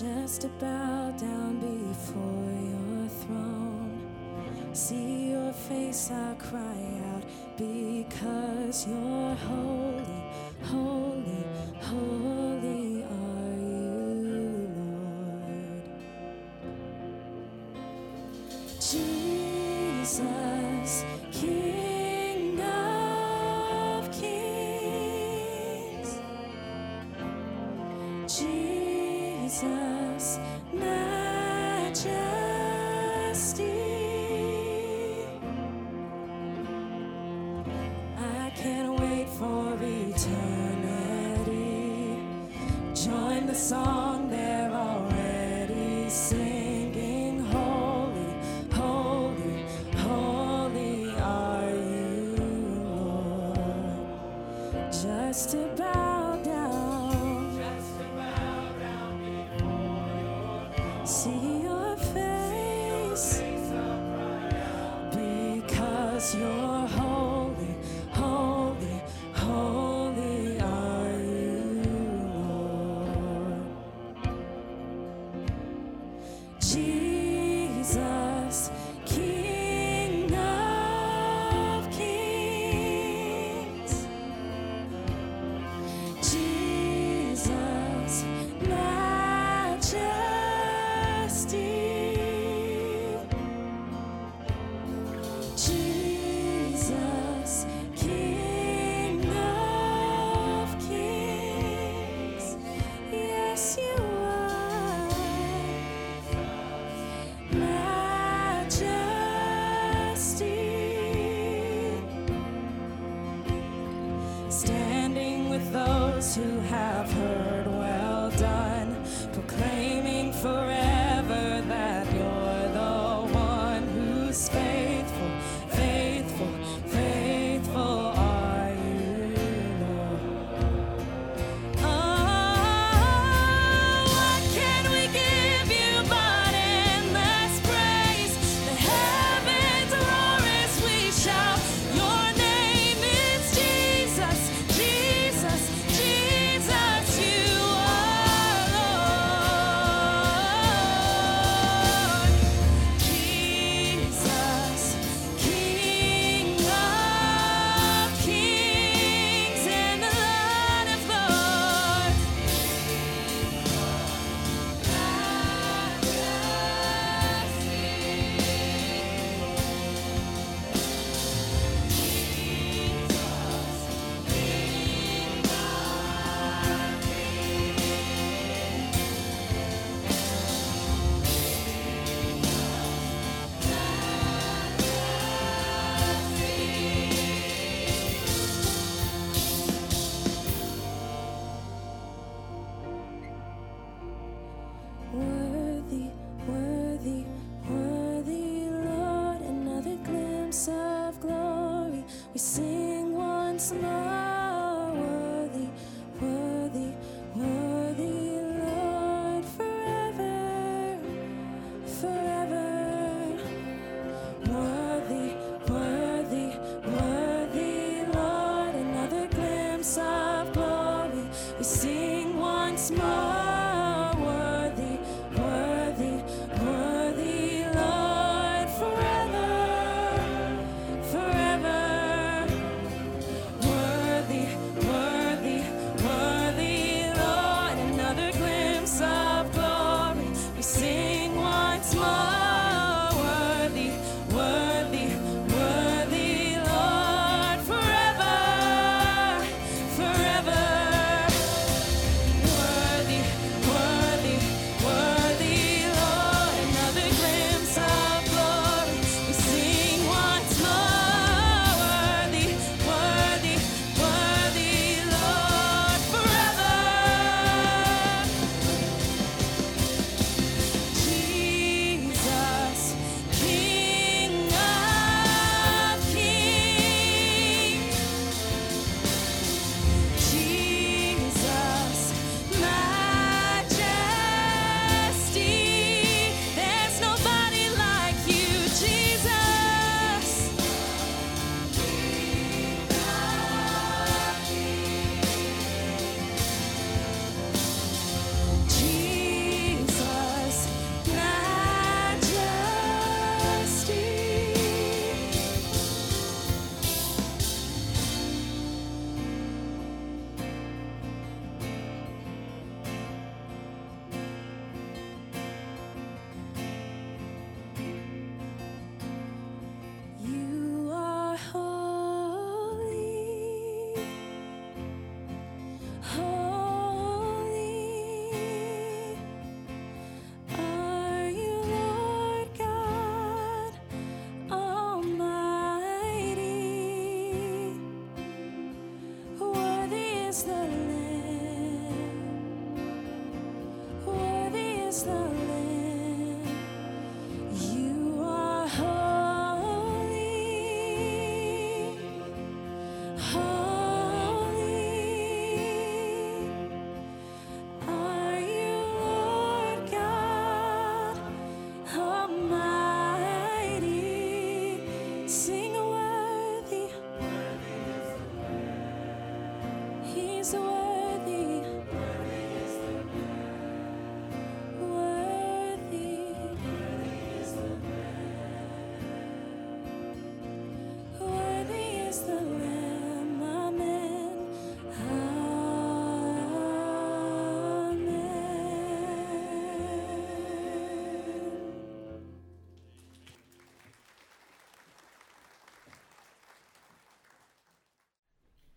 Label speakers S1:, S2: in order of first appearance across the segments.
S1: just to bow down before your throne. See your face, I cry out because you're holy, holy.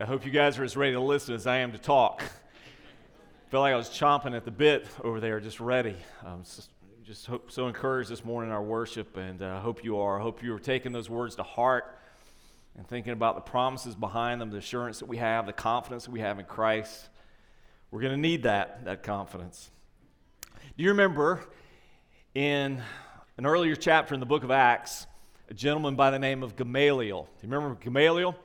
S1: I
S2: hope you guys are as ready to listen as I am to talk. Feel like I was chomping at the bit over there, just ready. Um, just, just hope, so encouraged this morning in our worship, and I uh, hope you are. I hope you are taking those words to heart and thinking about the promises behind them, the assurance that we have, the confidence that we have in Christ. We're going to need that, that confidence. Do you remember in an earlier chapter in the book of Acts, a gentleman by the name of Gamaliel? Do you remember Gamaliel?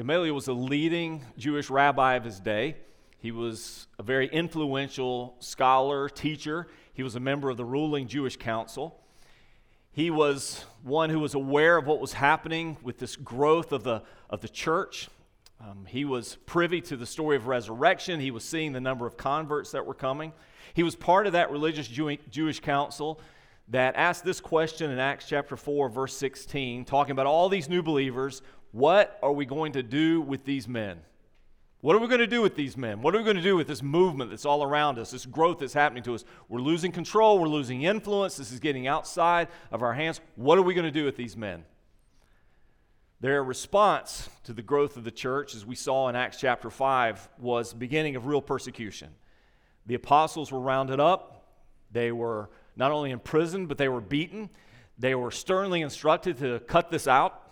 S2: Gamaliel was a leading Jewish rabbi of his day. He was a very influential scholar, teacher. He was a member of the ruling Jewish council. He was one who was aware of what was happening with this growth of the, of the church. Um, he was privy to the story of resurrection. He was seeing the number of converts that were coming. He was part of that religious Jew- Jewish council that asked this question in Acts chapter 4, verse 16, talking about all these new believers what are we going to do with these men? What are we going to do with these men? What are we going to do with this movement that's all around us, this growth that's happening to us? We're losing control, we're losing influence, this is getting outside of our hands. What are we going to do with these men? Their response to the growth of the church, as we saw in Acts chapter 5, was the beginning of real persecution. The apostles were rounded up, they were not only imprisoned, but they were beaten. They were sternly instructed to cut this out.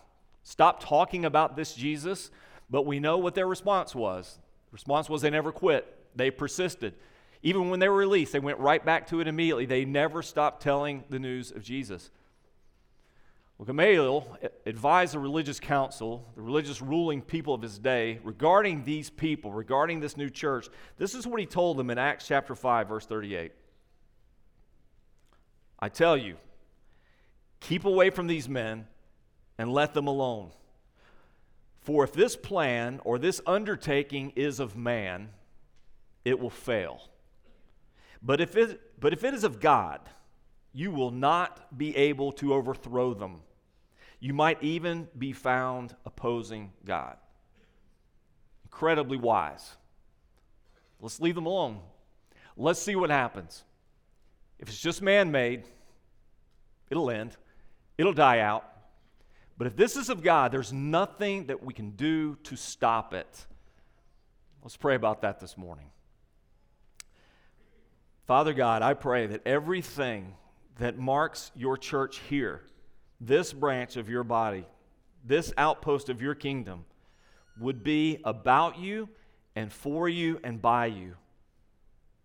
S2: Stop talking about this Jesus. But we know what their response was. The response was they never quit, they persisted. Even when they were released, they went right back to it immediately. They never stopped telling the news of Jesus. Well, Gamaliel advised the religious council, the religious ruling people of his day, regarding these people, regarding this new church. This is what he told them in Acts chapter 5, verse 38. I tell you, keep away from these men and let them alone. For if this plan or this undertaking is of man, it will fail. But if it, but if it is of God, you will not be able to overthrow them. You might even be found opposing God. Incredibly wise. Let's leave them alone. Let's see what happens. If it's just man made, it'll end, it'll die out. But if this is of God, there's nothing that we can do to stop it. Let's pray about that this morning. Father God, I pray that everything that marks your church here, this branch of your body, this outpost of your kingdom, would be about you and for you and by you.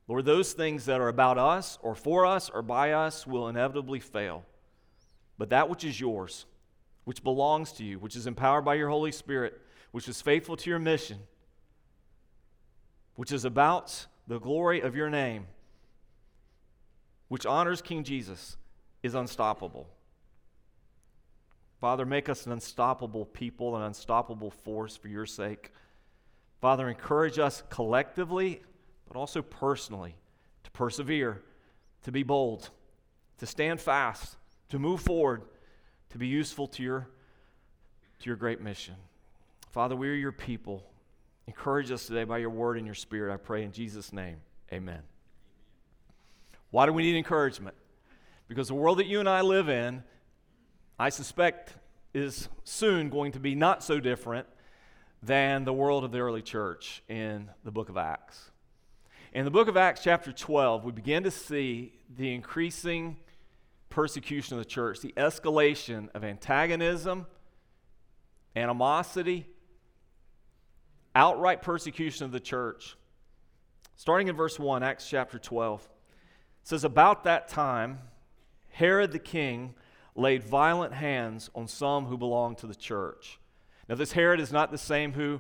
S2: Lord, those things that are about us or for us or by us will inevitably fail. But that which is yours, which belongs to you, which is empowered by your Holy Spirit, which is faithful to your mission, which is about the glory of your name, which honors King Jesus, is unstoppable. Father, make us an unstoppable people, an unstoppable force for your sake. Father, encourage us collectively, but also personally, to persevere, to be bold, to stand fast, to move forward to be useful to your, to your great mission. Father, we are your people. Encourage us today by your word and your spirit, I pray in Jesus' name. Amen. Why do we need encouragement? Because the world that you and I live in, I suspect, is soon going to be not so different than the world of the early church in the book of Acts. In the book of Acts, chapter 12, we begin to see the increasing persecution of the church, the escalation of antagonism, animosity, outright persecution of the church. Starting in verse 1, Acts chapter 12, says, About that time, Herod the king laid violent hands on some who belonged to the church. Now, this Herod is not the same who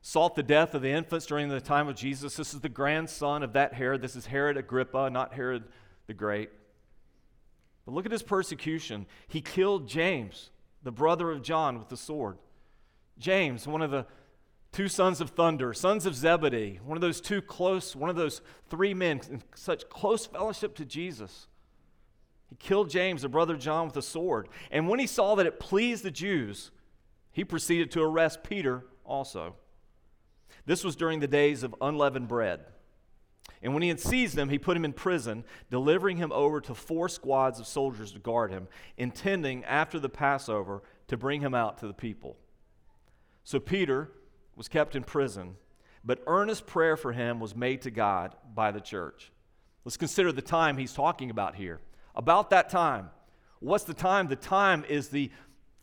S2: sought the death of the infants during the time of Jesus. This is the grandson of that Herod. This is Herod Agrippa, not Herod the Great. But look at his persecution. He killed James, the brother of John, with the sword. James, one of the two sons of thunder, sons of Zebedee, one of those two close, one of those three men in such close fellowship to Jesus. He killed James, the brother of John, with a sword. And when he saw that it pleased the Jews, he proceeded to arrest Peter also. This was during the days of unleavened bread. And when he had seized him, he put him in prison, delivering him over to four squads of soldiers to guard him, intending after the Passover to bring him out to the people. So Peter was kept in prison, but earnest prayer for him was made to God by the church. Let's consider the time he's talking about here. About that time. What's the time? The time is the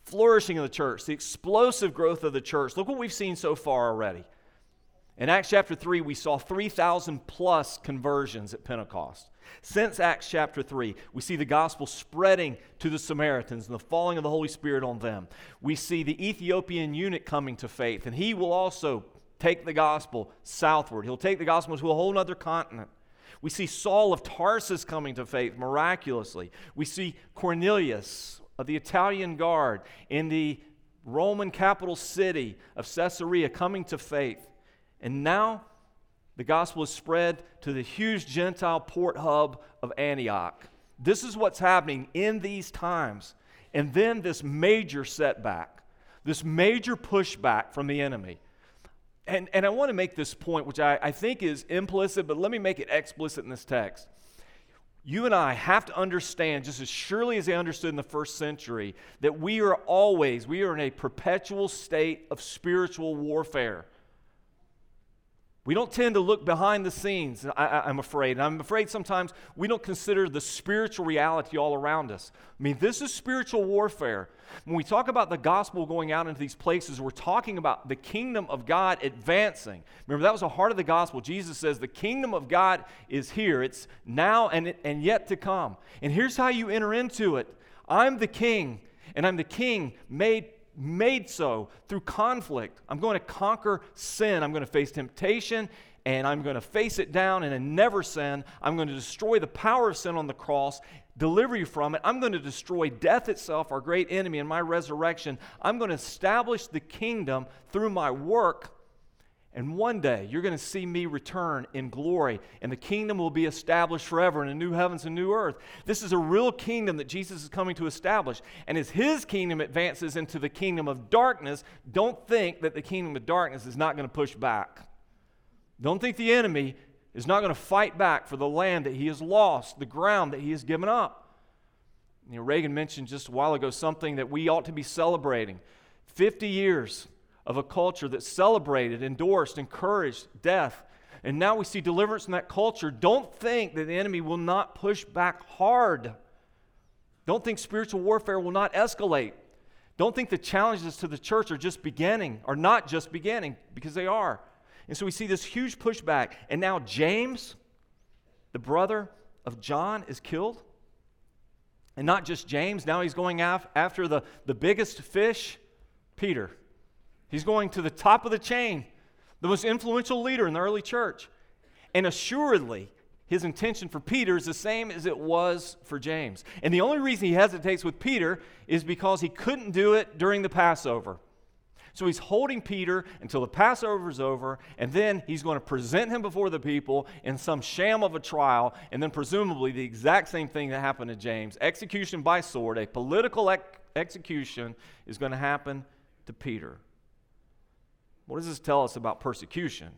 S2: flourishing of the church, the explosive growth of the church. Look what we've seen so far already. In Acts chapter 3, we saw 3,000 plus conversions at Pentecost. Since Acts chapter 3, we see the gospel spreading to the Samaritans and the falling of the Holy Spirit on them. We see the Ethiopian eunuch coming to faith, and he will also take the gospel southward. He'll take the gospel to a whole other continent. We see Saul of Tarsus coming to faith miraculously. We see Cornelius of the Italian guard in the Roman capital city of Caesarea coming to faith. And now the gospel is spread to the huge Gentile port hub of Antioch. This is what's happening in these times. And then this major setback, this major pushback from the enemy. And, and I want to make this point, which I, I think is implicit, but let me make it explicit in this text. You and I have to understand, just as surely as they understood in the first century, that we are always, we are in a perpetual state of spiritual warfare. We don't tend to look behind the scenes, I, am afraid. And I'm afraid sometimes we don't consider the spiritual reality all around us. I mean, this is spiritual warfare. When we talk about the gospel going out into these places, we're talking about the kingdom of God advancing. Remember, that was the heart of the gospel. Jesus says the kingdom of God is here, it's now and, and yet to come. And here's how you enter into it I'm the king, and I'm the king made made so through conflict. I'm going to conquer sin. I'm going to face temptation and I'm going to face it down and never sin. I'm going to destroy the power of sin on the cross, deliver you from it. I'm going to destroy death itself, our great enemy, and my resurrection. I'm going to establish the kingdom through my work and one day you're going to see me return in glory, and the kingdom will be established forever in a new heavens and new earth. This is a real kingdom that Jesus is coming to establish. And as his kingdom advances into the kingdom of darkness, don't think that the kingdom of darkness is not going to push back. Don't think the enemy is not going to fight back for the land that he has lost, the ground that he has given up. You know, Reagan mentioned just a while ago something that we ought to be celebrating 50 years of a culture that celebrated, endorsed, encouraged death. And now we see deliverance in that culture. Don't think that the enemy will not push back hard. Don't think spiritual warfare will not escalate. Don't think the challenges to the church are just beginning, are not just beginning, because they are. And so we see this huge pushback. And now James, the brother of John, is killed. And not just James, now he's going af- after the, the biggest fish, Peter. He's going to the top of the chain, the most influential leader in the early church. And assuredly, his intention for Peter is the same as it was for James. And the only reason he hesitates with Peter is because he couldn't do it during the Passover. So he's holding Peter until the Passover is over, and then he's going to present him before the people in some sham of a trial, and then presumably the exact same thing that happened to James execution by sword, a political ex- execution, is going to happen to Peter. What does this tell us about persecution?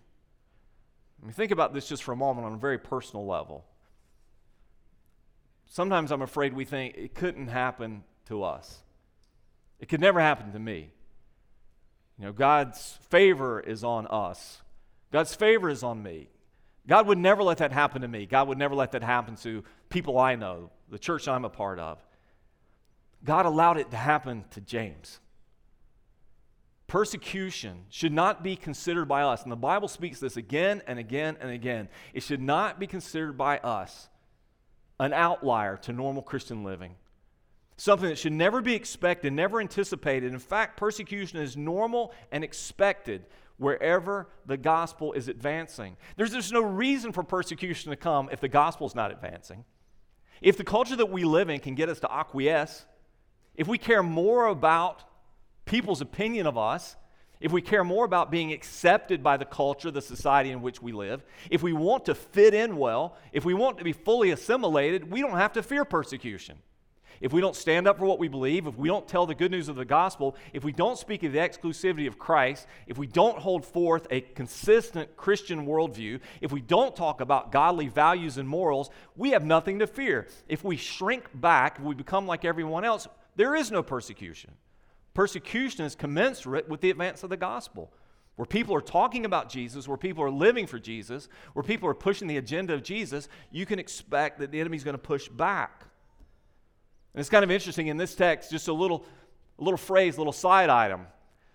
S2: I mean, think about this just for a moment on a very personal level. Sometimes I'm afraid we think it couldn't happen to us. It could never happen to me. You know, God's favor is on us. God's favor is on me. God would never let that happen to me. God would never let that happen to people I know, the church I'm a part of. God allowed it to happen to James. Persecution should not be considered by us. And the Bible speaks this again and again and again. It should not be considered by us an outlier to normal Christian living. Something that should never be expected, never anticipated. In fact, persecution is normal and expected wherever the gospel is advancing. There's just no reason for persecution to come if the gospel is not advancing. If the culture that we live in can get us to acquiesce, if we care more about people's opinion of us, if we care more about being accepted by the culture, the society in which we live, if we want to fit in well, if we want to be fully assimilated, we don't have to fear persecution. If we don't stand up for what we believe, if we don't tell the good news of the gospel, if we don't speak of the exclusivity of Christ, if we don't hold forth a consistent Christian worldview, if we don't talk about godly values and morals, we have nothing to fear. If we shrink back, if we become like everyone else, there is no persecution. Persecution is commensurate with the advance of the gospel. where people are talking about Jesus, where people are living for Jesus, where people are pushing the agenda of Jesus, you can expect that the enemy's going to push back. And it's kind of interesting in this text, just a little, a little phrase, a little side item.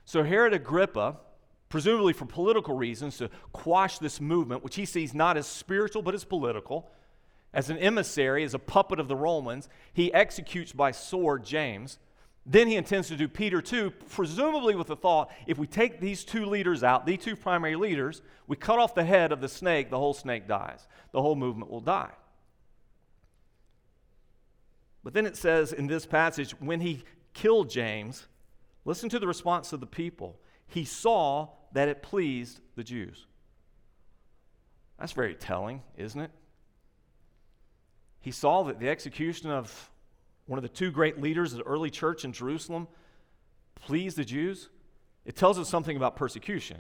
S2: So Herod Agrippa, presumably for political reasons, to quash this movement, which he sees not as spiritual but as political, as an emissary, as a puppet of the Romans, he executes by sword James. Then he intends to do Peter too, presumably with the thought if we take these two leaders out, these two primary leaders, we cut off the head of the snake, the whole snake dies. The whole movement will die. But then it says in this passage, when he killed James, listen to the response of the people. He saw that it pleased the Jews. That's very telling, isn't it? He saw that the execution of one of the two great leaders of the early church in Jerusalem, please the Jews, it tells us something about persecution.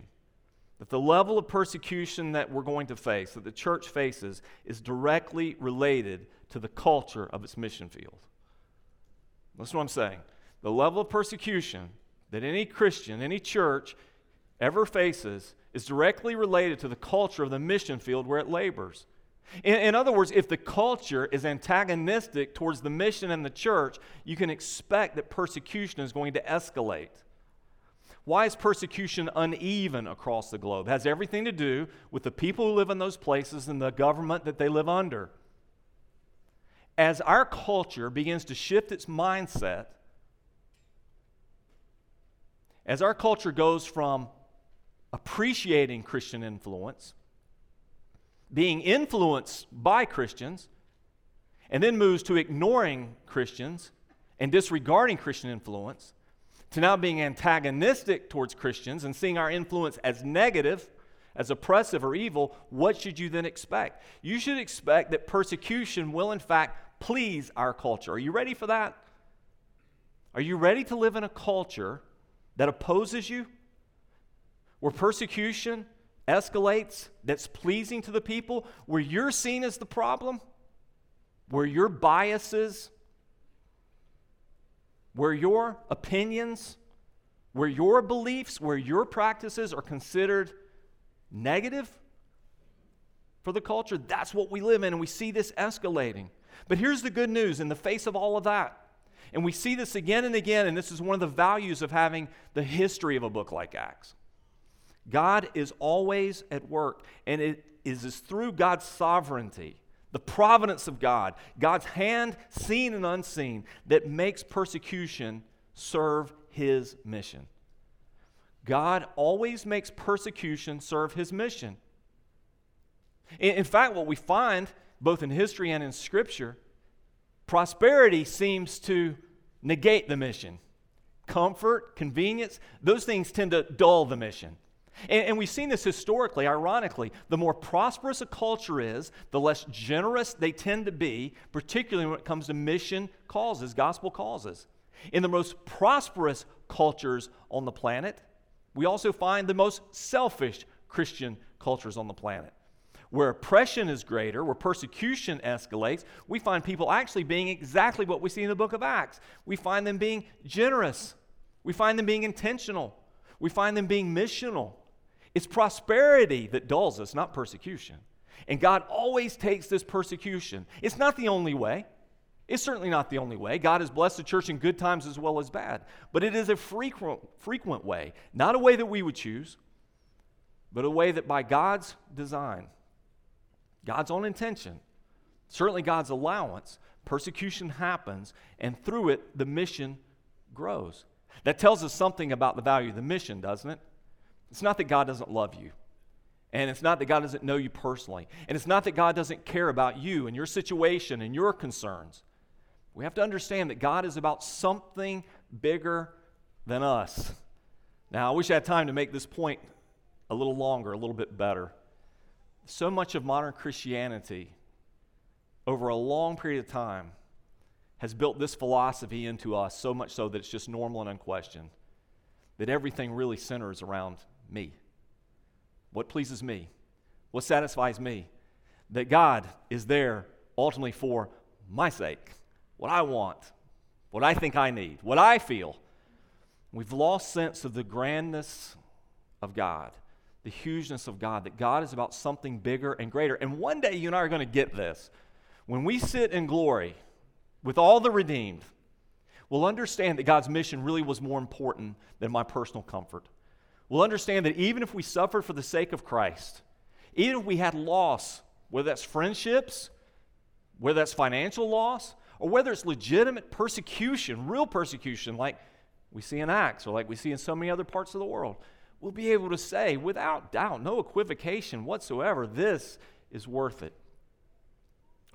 S2: That the level of persecution that we're going to face, that the church faces, is directly related to the culture of its mission field. That's what I'm saying. The level of persecution that any Christian, any church ever faces is directly related to the culture of the mission field where it labors. In, in, other words, if the culture is antagonistic towards the mission and the church, you can expect that persecution is going to escalate. Why is persecution uneven across the globe? It has everything to do with the people who live in those places and the government that they live under. As our culture begins to shift its mindset, as our culture goes from appreciating Christian influence being influenced by Christians, and then moves to ignoring Christians and disregarding Christian influence, to now being antagonistic towards Christians and seeing our influence as negative, as oppressive or evil, what should you then expect? You should expect that persecution will, in fact, please our culture. Are you ready for that? Are you ready to live in a culture that opposes you? Where persecution escalates that's pleasing to the people, where you're seen as the problem, where your biases, where your opinions, where your beliefs, where your practices are considered negative for the culture, that's what we live in, and we see this escalating. But here's the good news in the face of all of that. And we see this again and again, and this is one of the values of having the history of a book like Acts. God is always at work, and it is through God's sovereignty, the providence of God, God's hand, seen and unseen, that makes persecution serve his mission. God always makes persecution serve his mission. In, fact, what we find both in history and in Scripture, prosperity seems to negate the mission. Comfort, convenience, those things tend to dull the mission. And, and, we've seen this historically, ironically. The more prosperous a culture is, the less generous they tend to be, particularly when it comes to mission causes, gospel causes. In the most prosperous cultures on the planet, we also find the most selfish Christian cultures on the planet. Where oppression is greater, where persecution escalates, we find people actually being exactly what we see in the book of Acts. We find them being generous, we find them being intentional, we find them being missional. It's prosperity that dulls us, not persecution. And God always takes this persecution. It's not the only way. It's certainly not the only way. God has blessed the church in good times as well as bad. But it is a frequent, frequent way, not a way that we would choose, but a way that by God's design, God's own intention, certainly God's allowance, persecution happens, and through it, the mission grows. That tells us something about the value of the mission, doesn't it? It's not that God doesn't love you. And it's not that God doesn't know you personally. And it's not that God doesn't care about you and your situation and your concerns. We have to understand that God is about something bigger than us. Now, I wish I had time to make this point a little longer, a little bit better. So much of modern Christianity, over a long period of time, has built this philosophy into us, so much so that it's just normal and unquestioned. That everything really centers around me. What pleases me? What satisfies me? That God is there ultimately for my sake, what I want, what I think I need, what I feel. We've lost sense of the grandness of God, the hugeness of God, that God is about something bigger and greater. And one day you and I are going to get this. When we sit in glory with all the redeemed, we'll understand that God's mission really was more important than my personal comfort. We'll understand that even if we suffered for the sake of Christ, even if we had loss, whether that's friendships, whether that's financial loss, or whether it's legitimate persecution, real persecution, like we see in Acts or like we see in so many other parts of the world, we'll be able to say without doubt, no equivocation whatsoever, this is worth it.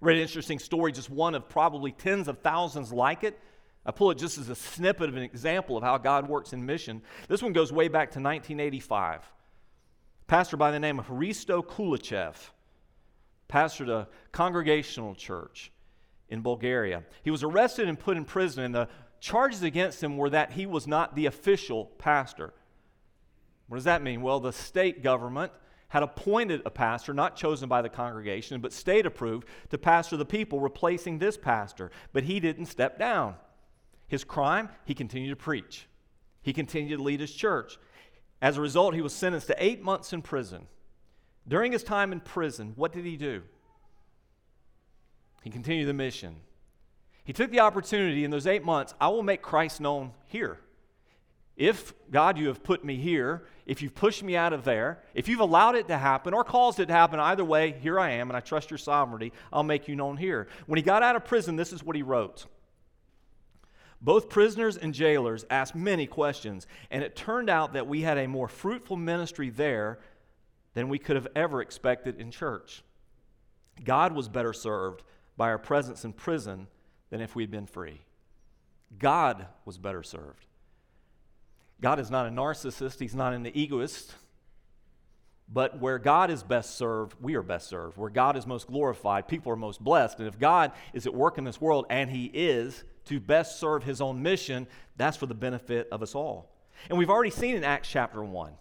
S2: Read an interesting story, just one of probably tens of thousands like it. I pull it just as a snippet of an example of how God works in mission. This one goes way back to 1985. Pastor by the name of Hristo Kulichev pastored a congregational church in Bulgaria. He was arrested and put in prison, and the charges against him were that he was not the official pastor. What does that mean? Well, the state government had appointed a pastor, not chosen by the congregation, but state approved, to pastor the people, replacing this pastor. But he didn't step down. His crime, he continued to preach, he continued to lead his church. As a result, he was sentenced to eight months in prison. During his time in prison, what did he do? He continued the mission. He took the opportunity in those eight months I will make Christ known here. If, God, you have put me here, if you've pushed me out of there, if you've allowed it to happen or caused it to happen, either way, here I am and I trust your sovereignty, I'll make you known here. When he got out of prison, this is what he wrote. Both prisoners and jailers asked many questions, and it turned out that we had a more fruitful ministry there than we could have ever expected in church. God was better served by our presence in prison than if we'd been free. God was better served. God is not a narcissist, He's not an egoist. But where God is best served, we are best served. Where God is most glorified, people are most blessed. And if God is at work in this world, and He is, to best serve His own mission, that's for the benefit of us all. And we've already seen in Acts chapter 1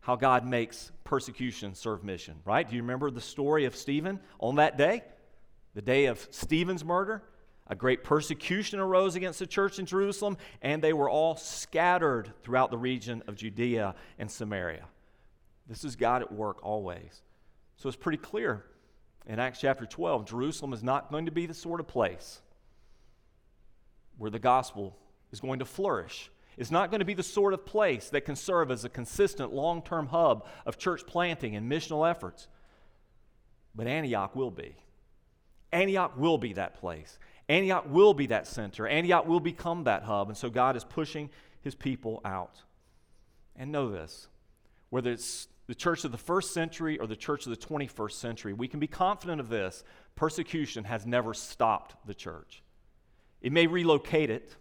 S2: how God makes persecution serve mission, right? Do you remember the story of Stephen on that day? The day of Stephen's murder? A great persecution arose against the church in Jerusalem, and they were all scattered throughout the region of Judea and Samaria. This is God at work always. So it's pretty clear in Acts chapter 12 Jerusalem is not going to be the sort of place where the gospel is going to flourish is not going to be the sort of place that can serve as a consistent long term hub of church planting and missional efforts. But Antioch will be. Antioch will be that place. Antioch will be that center. Antioch will become that hub. And so God is pushing his people out. And know this whether it's the church of the first century or the church of the 21st century, we can be confident of this persecution has never stopped the church. It may relocate it,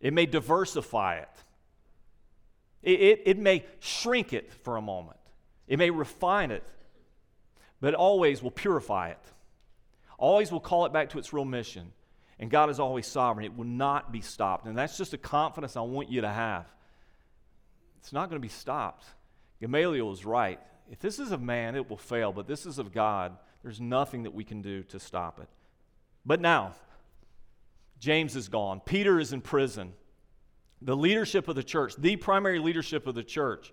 S2: it may diversify it. It, it, it, may shrink it for a moment. It may refine it, but it always will purify it. Always will call it back to its real mission. And God is always sovereign. It will not be stopped. And that's just a confidence I want you to have. It's not going to be stopped. Gamaliel is right. If this is of man, it will fail, but this is of God. There's nothing that we can do to stop it. But now, James is gone. Peter is in prison. The leadership of the church, the primary leadership of the church,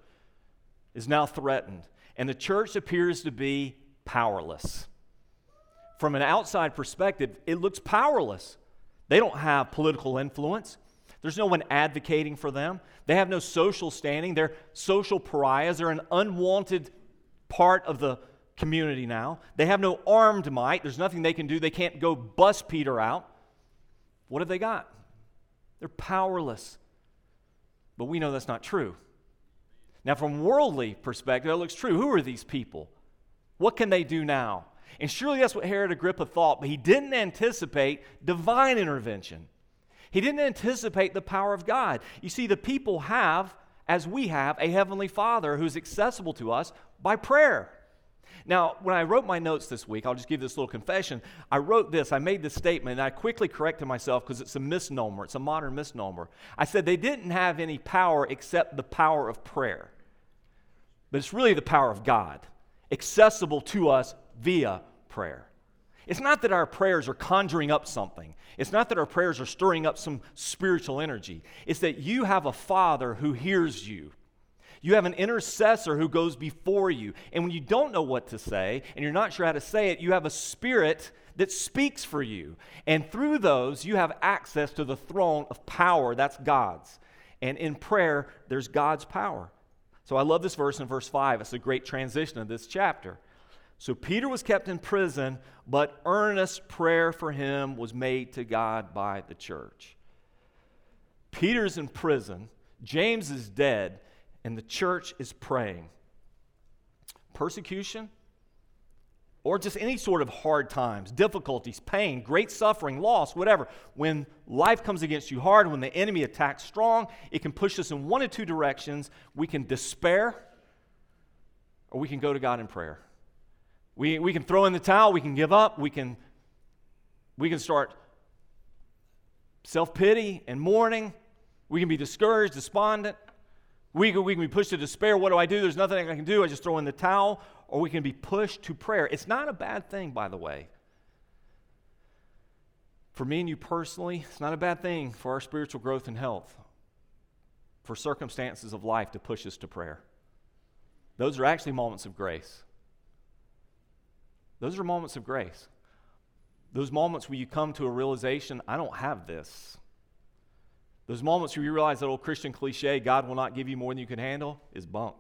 S2: is now threatened. And the church appears to be powerless. From an outside perspective, it looks powerless. They don't have political influence. There's no one advocating for them. They have no social standing. They're social pariahs. They're an unwanted part of the community now. They have no armed might. There's nothing they can do. They can't go bust Peter out. What have they got? They're powerless. But we know that's not true. Now, from worldly perspective, it looks true. Who are these people? What can they do now? And surely that's what Herod Agrippa thought, but he didn't anticipate divine intervention. He didn't anticipate the power of God. You see, the people have, as we have, a heavenly Father who's accessible to us by prayer. Now, when I wrote my notes this week, I'll just give this little confession. I wrote this, I made this statement, and I quickly corrected myself because it's a misnomer. It's a modern misnomer. I said they didn't have any power except the power of prayer. But it's really the power of God, accessible to us via prayer. It's not that our prayers are conjuring up something. It's not that our prayers are stirring up some spiritual energy. It's that you have a Father who hears you You have an intercessor who goes before you. And when you don't know what to say and you're not sure how to say it, you have a spirit that speaks for you. And through those, you have access to the throne of power. That's God's. And in prayer, there's God's power. So I love this verse in verse 5. It's a great transition of this chapter. So Peter was kept in prison, but earnest prayer for him was made to God by the church. Peter's in prison, James is dead, and the church is praying. Persecution, or just any sort of hard times, difficulties, pain, great suffering, loss, whatever. When life comes against you hard, when the enemy attacks strong, it can push us in one of two directions. We can despair, or we can go to God in prayer. We, we can throw in the towel, we can give up, we can, we can start self pity and mourning, we can be discouraged, despondent. We can, we can be pushed to despair. What do I do? There's nothing I can do. I just throw in the towel or we can be pushed to prayer. It's not a bad thing, by the way. For me and you personally, it's not a bad thing for our spiritual growth and health, for circumstances of life to push us to prayer. Those are actually moments of grace. Those are moments of grace. Those moments where you come to a realization, I don't have this. Those moments where you realize that old Christian cliche, God will not give you more than you can handle, is bunk.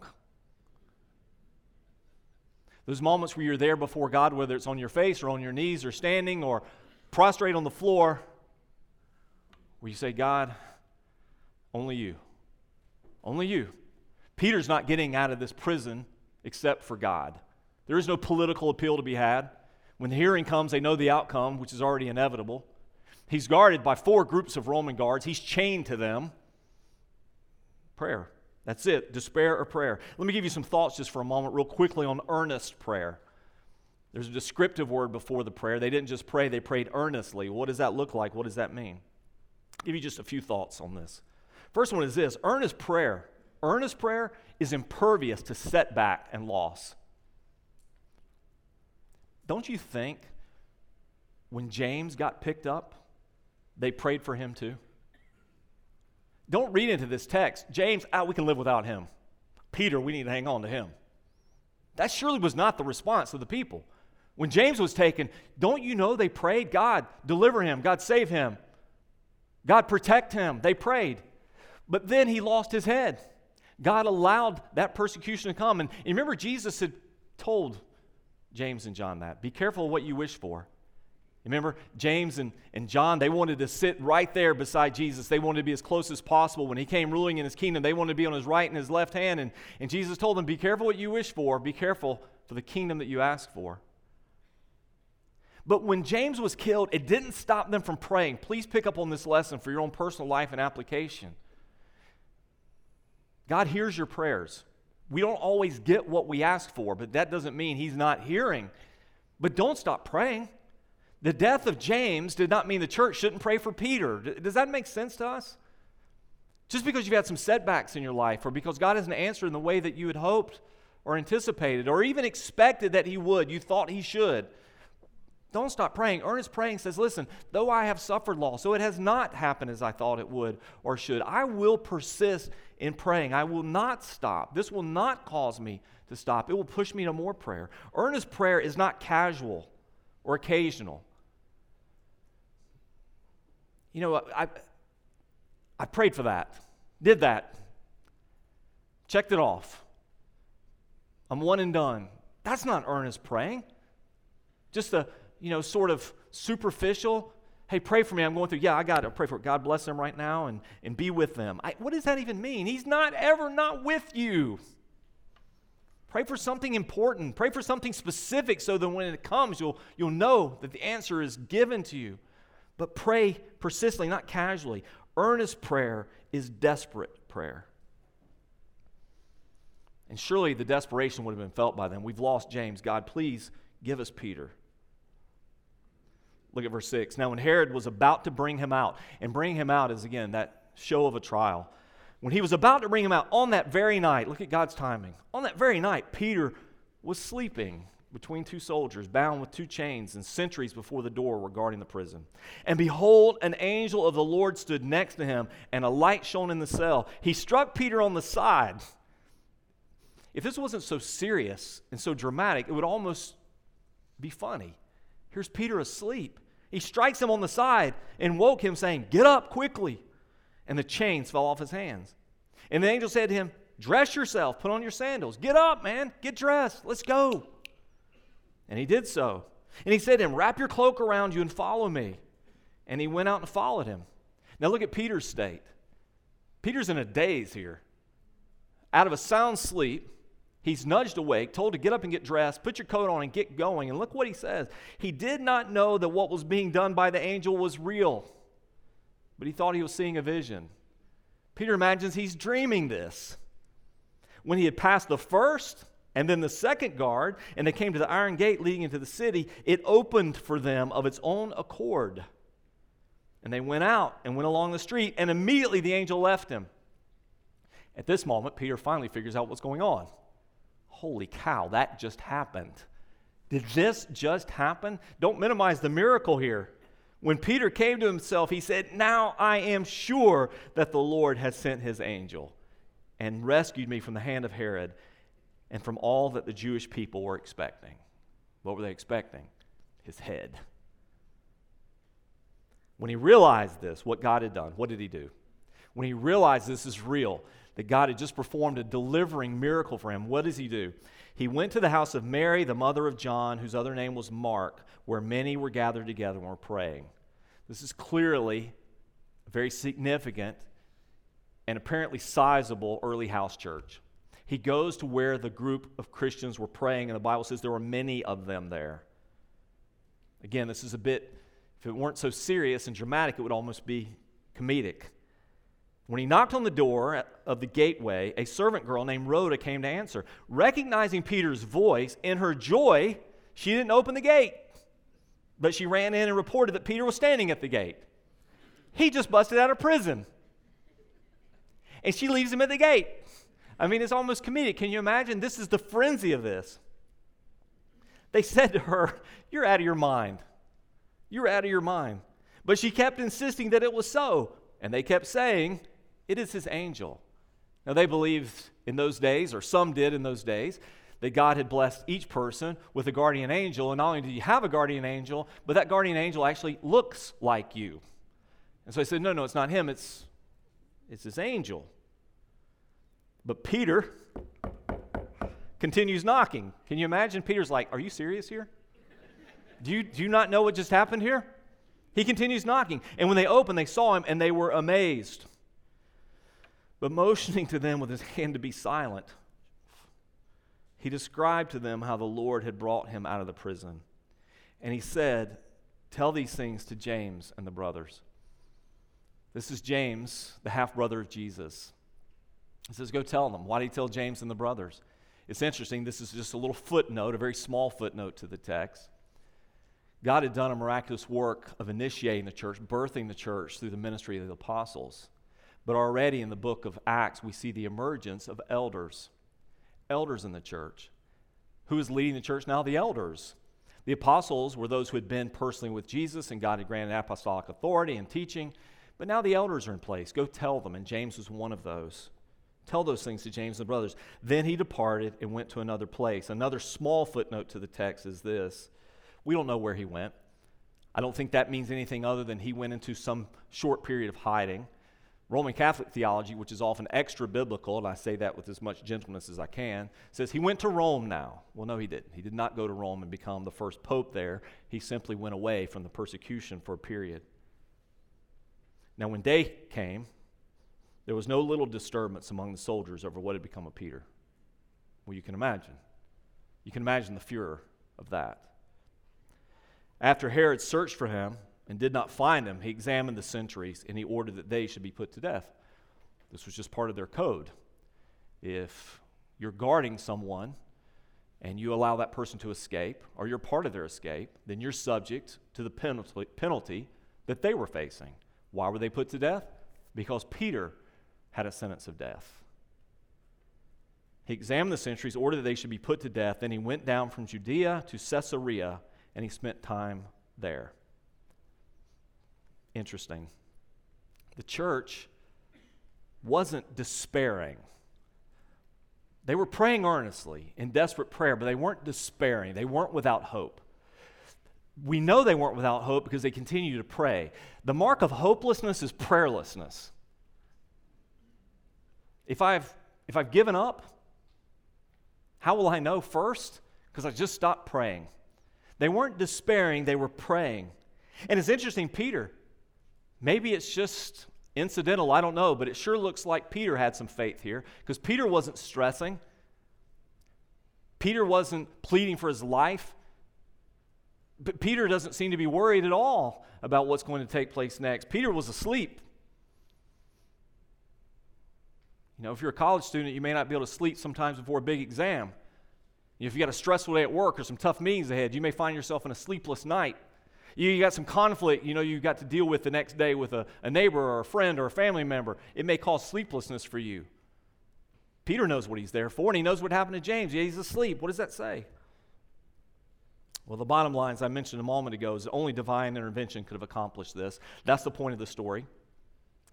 S2: Those moments where you're there before God, whether it's on your face or on your knees or standing or prostrate on the floor, where you say, God, only you. Only you. Peter's not getting out of this prison except for God. There is no political appeal to be had. When the hearing comes, they know the outcome, which is already inevitable. He's guarded by four groups of Roman guards, he's chained to them. Prayer. That's it, despair or prayer. Let me give you some thoughts just for a moment, real quickly, on earnest prayer. There's a descriptive word before the prayer. They didn't just pray, they prayed earnestly. What does that look like? What does that mean? I'll give you just a few thoughts on this. First one is this earnest prayer. Earnest prayer is impervious to setback and loss. Don't you think when James got picked up, they prayed for him too? Don't read into this text. James, ah, we can live without him. Peter, we need to hang on to him. That surely was not the response of the people. When James was taken, don't you know they prayed, God, deliver him, God, save him, God, protect him. They prayed. But then he lost his head. God allowed that persecution to come. And, and remember, Jesus had told James and John that be careful what you wish for. Remember, James and, and John, they wanted to sit right there beside Jesus. They wanted to be as close as possible. When he came ruling in his kingdom, they wanted to be on his right and his left hand. And, and Jesus told them, Be careful what you wish for, be careful for the kingdom that you ask for. But when James was killed, it didn't stop them from praying. Please pick up on this lesson for your own personal life and application. God hears your prayers. We don't always get what we ask for, but that doesn't mean He's not hearing. But don't stop praying. The death of James did not mean the church shouldn't pray for Peter. Does that make sense to us? Just because you've had some setbacks in your life, or because God hasn't answered in the way that you had hoped or anticipated, or even expected that He would, you thought He should. Don't stop praying. Earnest praying says, Listen, though I have suffered loss, so it has not happened as I thought it would or should, I will persist in praying. I will not stop. This will not cause me to stop. It will push me to more prayer. Earnest prayer is not casual or occasional. You know, I, I prayed for that, did that, checked it off. I'm one and done. That's not earnest praying. Just a, you know, sort of superficial, hey, pray for me. I'm going through, yeah, I got to pray for it. God bless them right now and, and be with them. I, what does that even mean? He's not ever not with you. Pray for something important. Pray for something specific so that when it comes, you'll, you'll know that the answer is given to you. But pray persistently, not casually. Earnest prayer is desperate prayer. And surely the desperation would have been felt by them. We've lost James. God, please give us Peter. Look at verse 6. Now, when Herod was about to bring him out, and bring him out is again that show of a trial. When he was about to bring him out on that very night, look at God's timing. On that very night, Peter was sleeping between two soldiers, bound with two chains, and sentries before the door were guarding the prison. And behold, an angel of the Lord stood next to him, and a light shone in the cell. He struck Peter on the side. If this wasn't so serious and so dramatic, it would almost be funny. Here's Peter asleep. He strikes him on the side and woke him, saying, Get up quickly. And the chains fell off his hands. And the angel said to him, Dress yourself, put on your sandals. Get up, man. Get dressed. Let's go. And he did so. And he said to him, Wrap your cloak around you and follow me. And he went out and followed him. Now look at Peter's state. Peter's in a daze here. Out of a sound sleep, he's nudged awake, told to get up and get dressed, put your coat on and get going. And look what he says. He did not know that what was being done by the angel was real, but he thought he was seeing a vision. Peter imagines he's dreaming this. When he had passed the first and then the second guard, and they came to the iron gate leading into the city, it opened for them of its own accord. And they went out and went along the street, and immediately the angel left him. At this moment, Peter finally figures out what's going on. Holy cow, that just happened. Did this just happen? Don't minimize the miracle here. When Peter came to himself, he said, Now I am sure that the Lord has sent his angel and rescued me from the hand of Herod and from all that the Jewish people were expecting. What were they expecting? His head. When he realized this, what God had done, what did he do? When he realized this is real, that God had just performed a delivering miracle for him, what does he do? He went to the house of Mary, the mother of John, whose other name was Mark, where many were gathered together and were praying. This is clearly very significant and apparently sizable early house church. He goes to where the group of Christians were praying, and the Bible says there were many of them there. Again, this is a bit, if it weren't so serious and dramatic, it would almost be comedic. When he knocked on the door of the gateway, a servant girl named Rhoda came to answer. Recognizing Peter's voice, in her joy, she didn't open the gate, but she ran in and reported that Peter was standing at the gate. He just busted out of prison. And she leaves him at the gate. I mean, it's almost comedic. Can you imagine? This is the frenzy of this. They said to her, You're out of your mind. You're out of your mind. But she kept insisting that it was so. And they kept saying, it is his angel. Now, they believed in those days, or some did in those days, that God had blessed each person with a guardian angel. And not only do you have a guardian angel, but that guardian angel actually looks like you. And so I said, no, no, it's not him, it's, it's his angel. But Peter continues knocking. Can you imagine? Peter's like, Are you serious here? Do you, do you not know what just happened here? He continues knocking. And when they opened, they saw him and they were amazed but motioning to them with his hand to be silent, he described to them how the Lord had brought him out of the prison. And he said, Tell these things to James and the brothers. This is James, the half brother of Jesus. He says, Go tell them. Why did he tell James and the brothers? It's interesting. This is just a little footnote, a very small footnote to the text. God had done a miraculous work of initiating the church, birthing the church through the ministry of the apostles. But already in the book of Acts, we see the emergence of elders, elders in the church. Who is leading the church now? The elders. The apostles were those who had been personally with Jesus, and God had granted apostolic authority and teaching. But now the elders are in place. Go tell them. And James was one of those. Tell those things to James and the brothers. Then he departed and went to another place. Another small footnote to the text is this we don't know where he went. I don't think that means anything other than he went into some short period of hiding. Roman Catholic theology, which is often extra biblical, and I say that with as much gentleness as I can, says he went to Rome now. Well, no, he didn't. He did not go to Rome and become the first pope there. He simply went away from the persecution for a period. Now, when day came, there was no little disturbance among the soldiers over what had become of Peter. Well, you can imagine. You can imagine the furor of that. After Herod searched for him, and did not find him, he examined the sentries and he ordered that they should be put to death. This was just part of their code. If you're guarding someone and you allow that person to escape, or you're part of their escape, then you're subject to the penalty, penalty that they were facing. Why were they put to death? Because Peter had a sentence of death. He examined the sentries, ordered that they should be put to death. Then he went down from Judea to Caesarea and he spent time there. Interesting. The church wasn't despairing. They were praying earnestly in desperate prayer, but they weren't despairing. They weren't without hope. We know they weren't without hope because they continued to pray. The mark of hopelessness is prayerlessness. If I've, if I've given up, how will I know first? Because I just stopped praying. They weren't despairing, they were praying. And it's interesting, Peter, maybe it's just incidental, I don't know, but it sure looks like Peter had some faith here because Peter wasn't stressing. Peter wasn't pleading for his life. But Peter doesn't seem to be worried at all about what's going to take place next. Peter was asleep. You know, if you're a college student, you may not be able to sleep sometimes before a big exam. If you got a stressful day at work or some tough meetings ahead, you may find yourself in a sleepless night. You got some conflict, you know, you got to deal with the next day with a, a neighbor or a friend or a family member. It may cause sleeplessness for you. Peter knows what he's there for, and he knows what happened to James. Yeah, he's asleep. What does that say? Well, the bottom line, as I mentioned a moment ago, is only divine intervention could have accomplished this. That's the point of the story.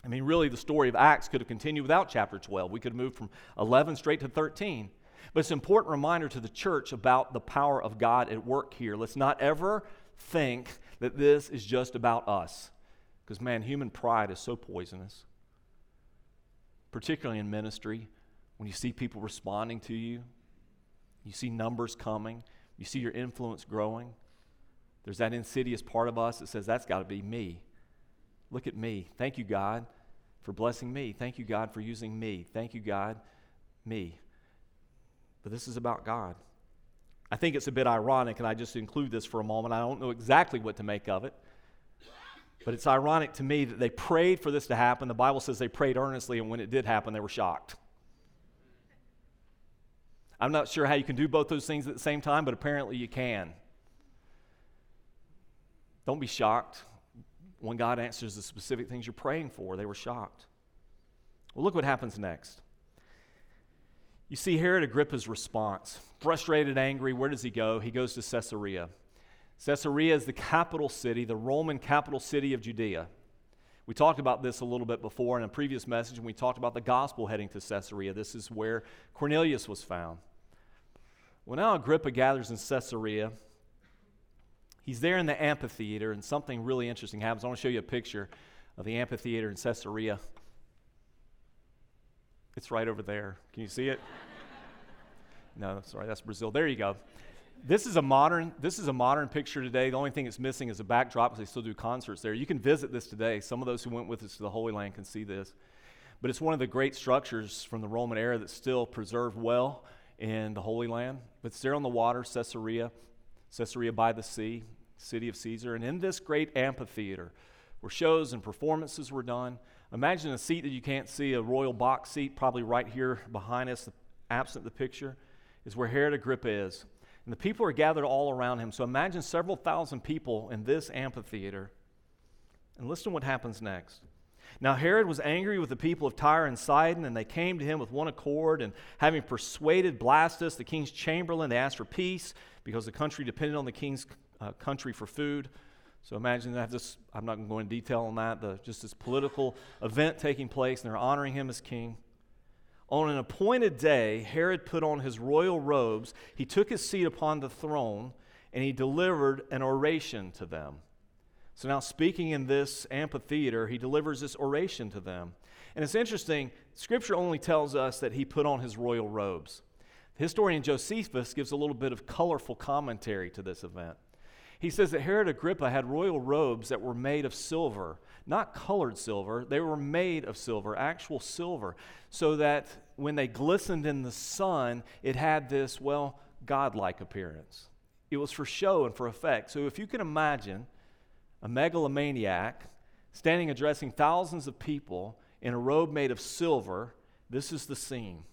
S2: I mean, really, the story of Acts could have continued without chapter 12. We could have moved from 11 straight to 13. But it's an important reminder to the church about the power of God at work here. Let's not ever think that this is just about us. Because, man, human pride is so poisonous, particularly in ministry. When you see people responding to you, you see numbers coming, you see your influence growing. There's that insidious part of us that says, that's got to be me. Look at me. Thank you, God, for blessing me. Thank you, God, for using me. Thank you, God, me. But this is about God. I think it's a bit ironic, and I just include this for a moment. I don't know exactly what to make of it. But it's ironic to me that they prayed for this to happen. The Bible says they prayed earnestly, and when it did happen, they were shocked. I'm not sure how you can do both those things at the same time, but apparently you can. Don't be shocked when God answers the specific things you're praying for. They were shocked. Well, look what happens next. You see Herod Agrippa's response. Frustrated, angry, where does he go? He goes to Caesarea. Caesarea is the capital city, the Roman capital city of Judea. We talked about this a little bit before in a previous message when we talked about the gospel heading to Caesarea. This is where Cornelius was found. Well, now Agrippa gathers in Caesarea. He's there in the amphitheater, and something really interesting happens. I want to show you a picture of the amphitheater in Caesarea. It's right over there. Can you see it? no, sorry, that's Brazil. There you go. This is a modern. This is a modern picture today. The only thing it's missing is a backdrop because they still do concerts there. You can visit this today. Some of those who went with us to the Holy Land can see this. But it's one of the great structures from the Roman era that's still preserved well in the Holy Land. But it's there on the water, Caesarea, Caesarea by the sea, city of Caesar. And in this great amphitheater, where shows and performances were done, Imagine a seat that you can't see, a royal box seat, probably right here behind us, absent the picture, is where Herod Agrippa is. And the people are gathered all around him. So imagine several thousand people in this amphitheater. And listen to what happens next. Now, Herod was angry with the people of Tyre and Sidon, and they came to him with one accord. And having persuaded Blastus, the king's chamberlain, they asked for peace because the country depended on the king's uh, country for food. So imagine that this, I'm not going to go into detail on that, the, just this political event taking place, and they're honoring him as king. On an appointed day, Herod put on his royal robes, he took his seat upon the throne, and he delivered an oration to them. So now, speaking in this amphitheater, he delivers this oration to them. And it's interesting, Scripture only tells us that he put on his royal robes. The historian Josephus gives a little bit of colorful commentary to this event. He says that Herod Agrippa had royal robes that were made of silver, not colored silver, they were made of silver, actual silver, so that when they glistened in the sun, it had this, well, godlike appearance. It was for show and for effect. So if you can imagine a megalomaniac standing addressing thousands of people in a robe made of silver, this is the scene.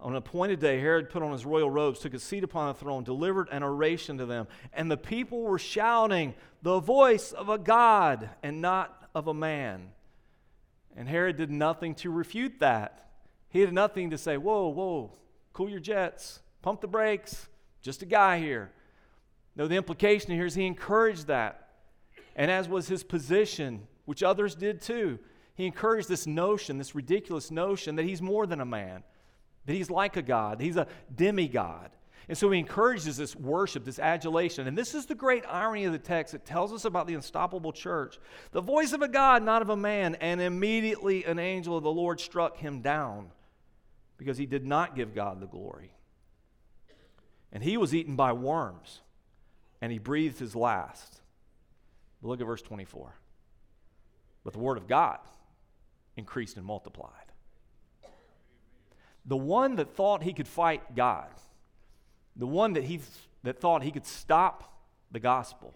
S2: On an appointed day, Herod put on his royal robes, took a seat upon the throne, delivered an oration to them, and the people were shouting, The voice of a God and not of a man. And Herod did nothing to refute that. He had nothing to say, Whoa, whoa, cool your jets, pump the brakes, just a guy here. No, the implication here is he encouraged that. And as was his position, which others did too, he encouraged this notion, this ridiculous notion that he's more than a man that he's like a God, he's a demigod. And so he encourages this worship, this adulation. And this is the great irony of the text. It tells us about the unstoppable church. The voice of a God, not of a man. And immediately an angel of the Lord struck him down because he did not give God the glory. And he was eaten by worms, and he breathed his last. But look at verse 24. But the word of God increased and multiplied. The one that thought he could fight God, the one that, he, that thought he could stop the gospel,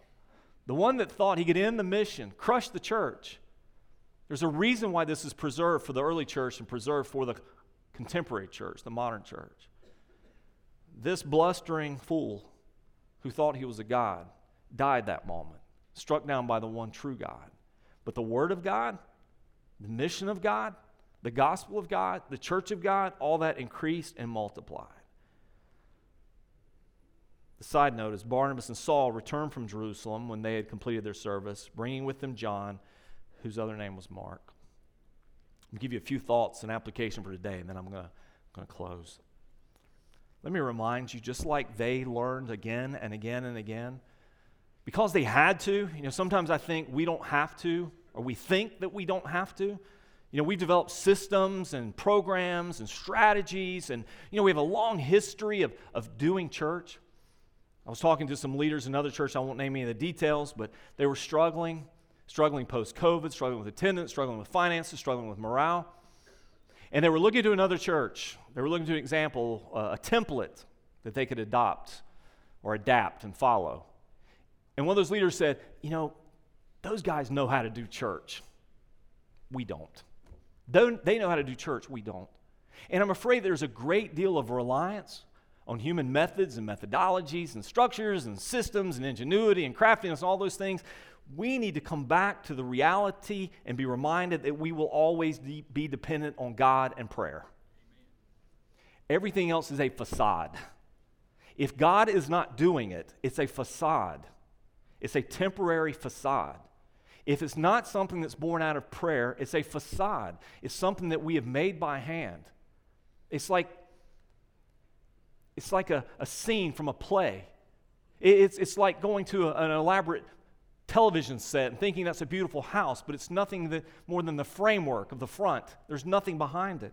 S2: the one that thought he could end the mission, crush the church. There's a reason why this is preserved for the early church and preserved for the contemporary church, the modern church. This blustering fool who thought he was a God died that moment, struck down by the one true God. But the Word of God, the mission of God, the gospel of God, the church of God, all that increased and multiplied. The side note is Barnabas and Saul returned from Jerusalem when they had completed their service, bringing with them John, whose other name was Mark. I'll give you a few thoughts and application for today, and then I'm going to close. Let me remind you, just like they learned again and again and again, because they had to, you know, sometimes I think we don't have to, or we think that we don't have to. You know, we've developed systems and programs and strategies, and, you know, we have a long history of, of doing church. I was talking to some leaders in another church, I won't name any of the details, but they were struggling, struggling post COVID, struggling with attendance, struggling with finances, struggling with morale. And they were looking to another church. They were looking to an example, uh, a template that they could adopt or adapt and follow. And one of those leaders said, You know, those guys know how to do church. We don't. They know how to do church. We don't. And I'm afraid there's a great deal of reliance on human methods and methodologies and structures and systems and ingenuity and craftiness and all those things. We need to come back to the reality and be reminded that we will always be dependent on God and prayer. Everything else is a facade. If God is not doing it, it's a facade. It's a temporary facade. If it's not something that's born out of prayer, it's a facade. It's something that we have made by hand. It's like it's like a, a scene from a play. It's, it's like going to a, an elaborate television set and thinking that's a beautiful house, but it's nothing that, more than the framework of the front. There's nothing behind it.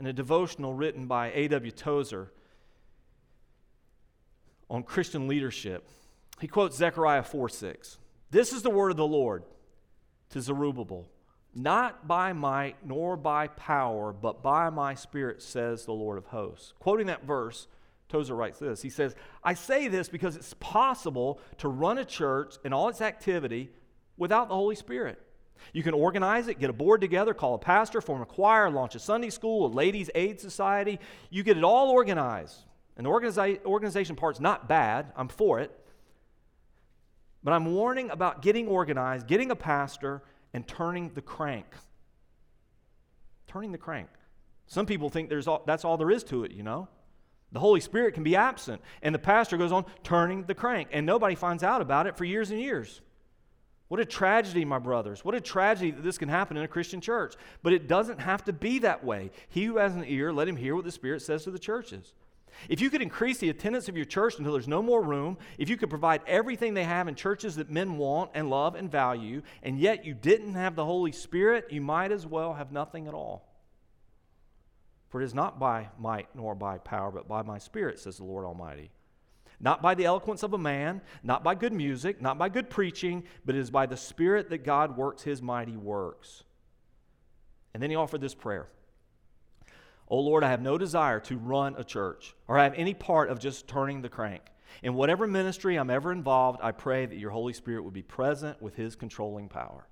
S2: In a devotional written by A.W. Tozer on Christian leadership, he quotes Zechariah 4 6. This is the word of the Lord to Zerubbabel not by might nor by power, but by my spirit, says the Lord of hosts. Quoting that verse, Tozer writes this He says, I say this because it's possible to run a church and all its activity without the Holy Spirit. You can organize it, get a board together, call a pastor, form a choir, launch a Sunday school, a ladies' aid society. You get it all organized. And the organiza- organization part's not bad, I'm for it. But I'm warning about getting organized, getting a pastor, and turning the crank. Turning the crank. Some people think there's all, that's all there is to it, you know. The Holy Spirit can be absent, and the pastor goes on turning the crank, and nobody finds out about it for years and years. What a tragedy, my brothers. What a tragedy that this can happen in a Christian church. But it doesn't have to be that way. He who has an ear, let him hear what the Spirit says to the churches. If you could increase the attendance of your church until there's no more room, if you could provide everything they have in churches that men want and love and value, and yet you didn't have the Holy Spirit, you might as well have nothing at all. For it is not by might nor by power, but by my Spirit, says the Lord Almighty. Not by the eloquence of a man, not by good music, not by good preaching, but it is by the Spirit that God works his mighty works. And then he offered this prayer. Oh Lord, I have no desire to run a church or have any part of just turning the crank. In whatever ministry I'm ever involved, I pray that your Holy Spirit would be present with his controlling power.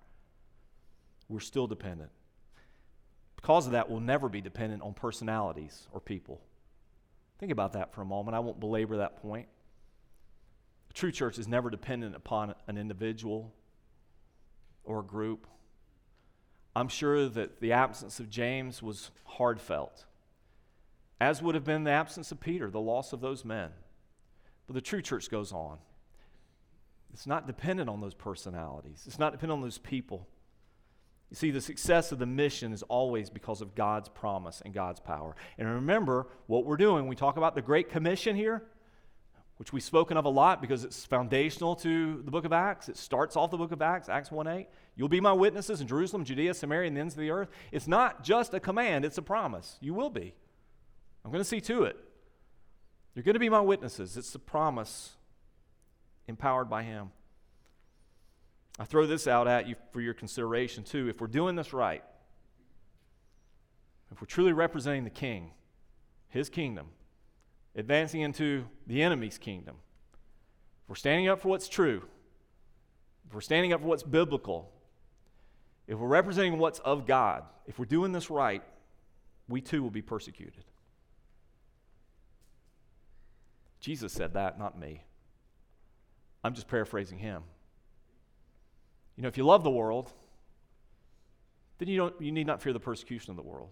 S2: We're still dependent. Because of that, we'll never be dependent on personalities or people. Think about that for a moment. I won't belabor that point. The true church is never dependent upon an individual or a group. I'm sure that the absence of James was hard felt, as would have been the absence of Peter, the loss of those men. But the true church goes on. It's not dependent on those personalities, it's not dependent on those people. You see, the success of the mission is always because of God's promise and God's power. And remember what we're doing. We talk about the Great Commission here, which we've spoken of a lot because it's foundational to the book of Acts. It starts off the book of Acts, Acts 1 8. You'll be my witnesses in Jerusalem, Judea, Samaria, and the ends of the earth. It's not just a command, it's a promise. You will be. I'm going to see to it. You're going to be my witnesses. It's the promise empowered by Him. I throw this out at you for your consideration too. If we're doing this right, if we're truly representing the King, His kingdom, advancing into the enemy's kingdom, if we're standing up for what's true, if we're standing up for what's biblical, if we're representing what's of God, if we're doing this right, we too will be persecuted. Jesus said that, not me. I'm just paraphrasing him. You know, if you love the world, then you, don't, you need not fear the persecution of the world.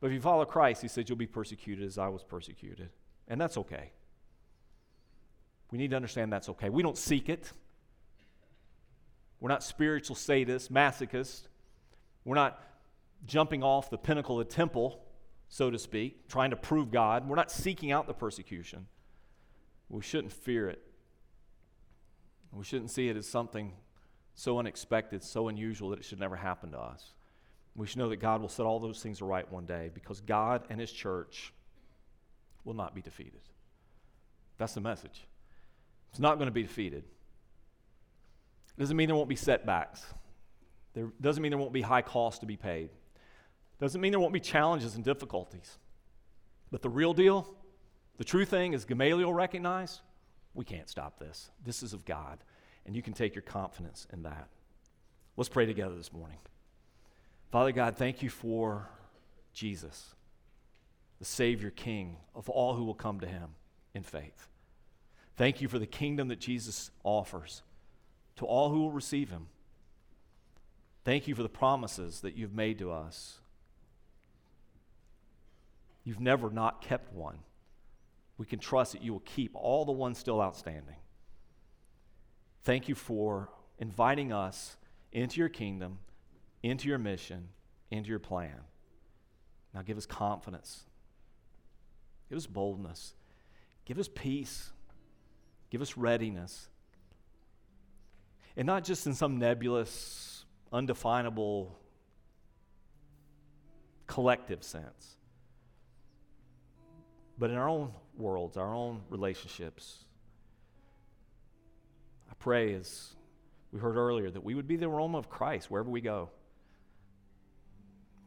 S2: But if you follow Christ, he says, You'll be persecuted as I was persecuted. And that's okay. We need to understand that's okay. We don't seek it. We're not spiritual sadists, masochists. We're not jumping off the pinnacle of the temple, so to speak, trying to prove God. We're not seeking out the persecution. We shouldn't fear it. We shouldn't see it as something so unexpected, so unusual that it should never happen to us. We should know that God will set all those things right one day because God and His church will not be defeated. That's the message. It's not going to be defeated. It doesn't mean there won't be setbacks. There doesn't mean there won't be high costs to be paid. Doesn't mean there won't be challenges and difficulties. But the real deal, the true thing, is Gamaliel recognized we can't stop this. This is of God and you can take your confidence in that. Let's pray together this morning. Father God, thank you for Jesus, the Savior King of all who will come to him in faith. Thank you for the kingdom that Jesus offers to all who will receive him. Thank you for the promises that you've made to us. You've never not kept one. We can trust that you will keep all the ones still outstanding. Thank you for inviting us into your kingdom, into your mission, into your plan. Now give us confidence, give us boldness, give us peace, give us readiness. And not just in some nebulous, undefinable, collective sense, but in our own worlds, our own relationships, pray, as we heard earlier, that we would be the aroma of Christ wherever we go.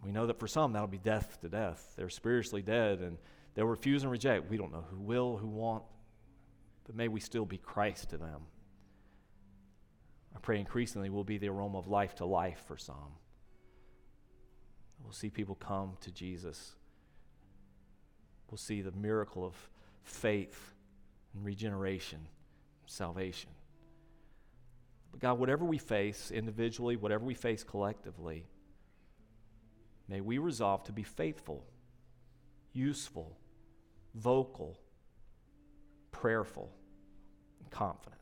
S2: We know that for some, that'll be death to death. They're spiritually dead and they'll refuse and reject. We don't know who will, who won't, but may we still be Christ to them. I pray increasingly we'll be the aroma of life to life for some. We'll see people come to Jesus. We'll see the miracle of faith and regeneration, salvation. But God, whatever we face individually, whatever we face collectively, may we resolve to be faithful, useful, vocal, prayerful, and confident.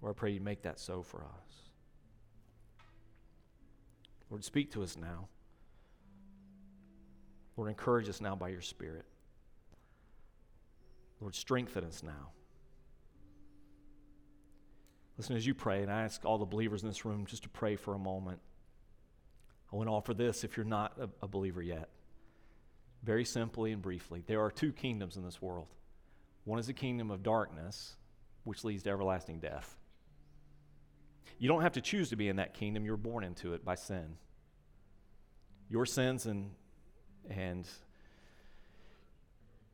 S2: Lord, I pray you make that so for us. Lord, speak to us now. Lord, encourage us now by your Spirit. Lord, strengthen us now. Listen, as you pray, and I ask all the believers in this room just to pray for a moment. I want to offer this if you're not a, a believer yet. Very simply and briefly, there are two kingdoms in this world. One is the kingdom of darkness, which leads to everlasting death. You don't have to choose to be in that kingdom, you're born into it by sin. Your sins and, and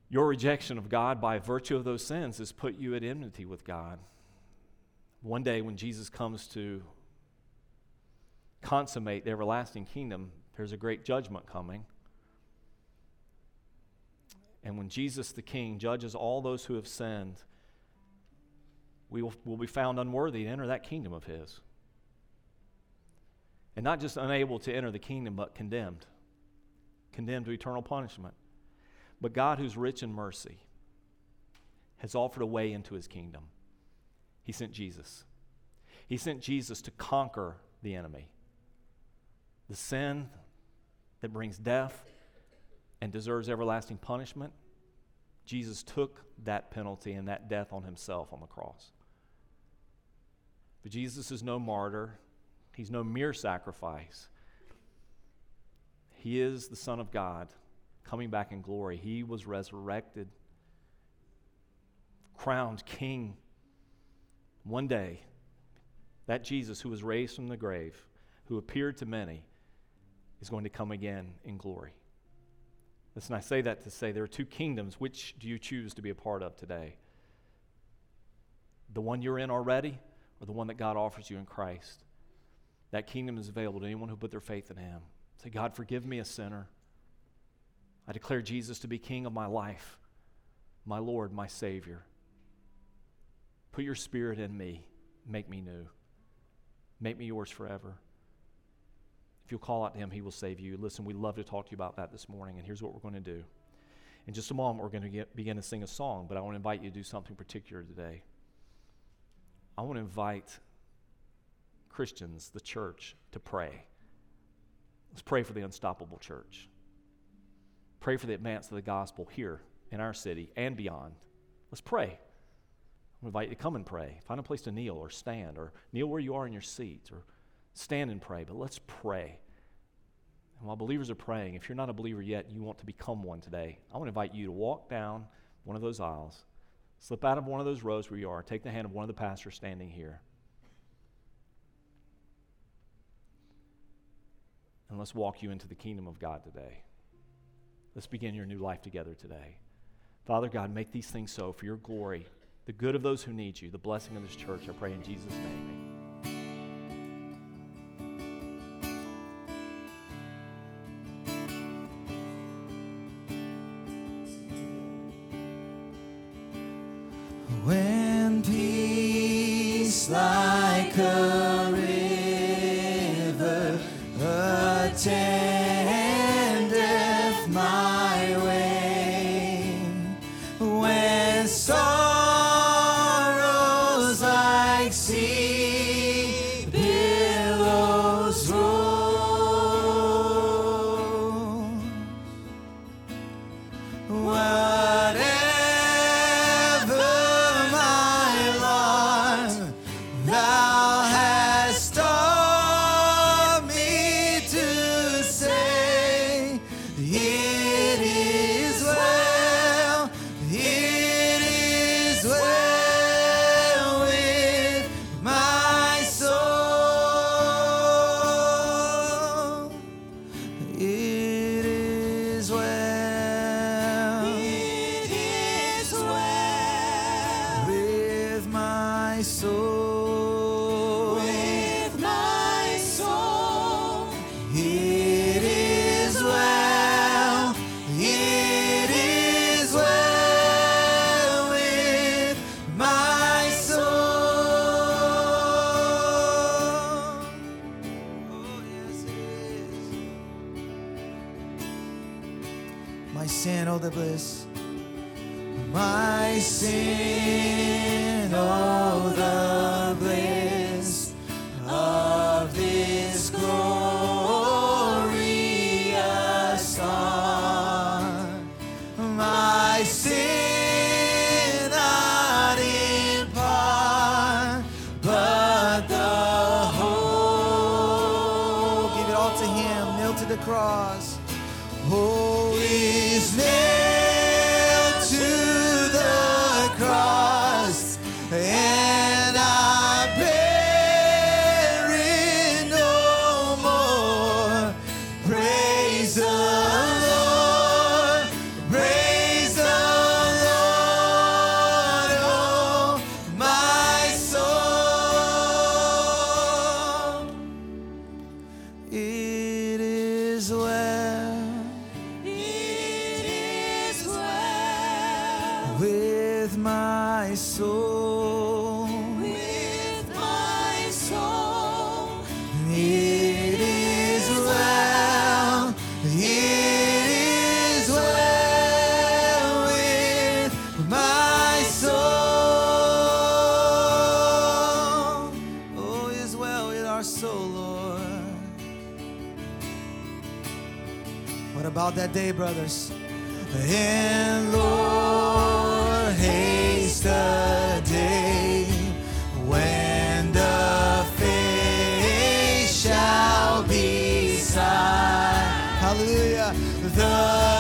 S2: your rejection of God by virtue of those sins has put you at enmity with God. One day, when Jesus comes to consummate the everlasting kingdom, there's a great judgment coming. And when Jesus the King judges all those who have sinned, we will, will be found unworthy to enter that kingdom of His. And not just unable to enter the kingdom, but condemned. Condemned to eternal punishment. But God, who's rich in mercy, has offered a way into His kingdom. He sent Jesus. He sent Jesus to conquer the enemy. the sin that brings death and deserves everlasting punishment, Jesus took that penalty and that death on himself on the cross. But Jesus is no martyr, he's no mere sacrifice. He is the Son of God coming back in glory. He was resurrected, crowned king. One day, that Jesus who was raised from the grave, who appeared to many, is going to come again in glory. Listen, I say that to say there are two kingdoms. Which do you choose to be a part of today? The one you're in already, or the one that God offers you in Christ? That kingdom is available to anyone who put their faith in Him. Say, God, forgive me a sinner. I declare Jesus to be King of my life, my Lord, my Savior. Put your Spirit in me. Make me new. Make me yours forever. If you'll call out to him, he will save you. Listen, we'd love to talk to you about that this morning, and here's what we're going to do. In just a moment, we're going to get, begin to sing a song, but I want to invite you to do something particular today. I want to invite Christians, the church, to pray. Let's pray for the unstoppable church. Pray for the advance of the gospel here in our city and beyond. Let's pray. I invite you to come and pray. Find a place to kneel or stand, or kneel where you are in your seat, or stand and pray, but let's pray. And while believers are praying, if you're not a believer yet, you want to become one today, I want to invite you to walk down one of those aisles, slip out of one of those rows where you are, take the hand of one of the pastors standing here. And let's walk you into the kingdom of God today. Let's begin your new life together today. Father God, make these things so for your glory, the good of those who need you, the blessing of this church. I pray in Jesus' name.
S3: Oh the bliss. My sin, oh Hallelujah. The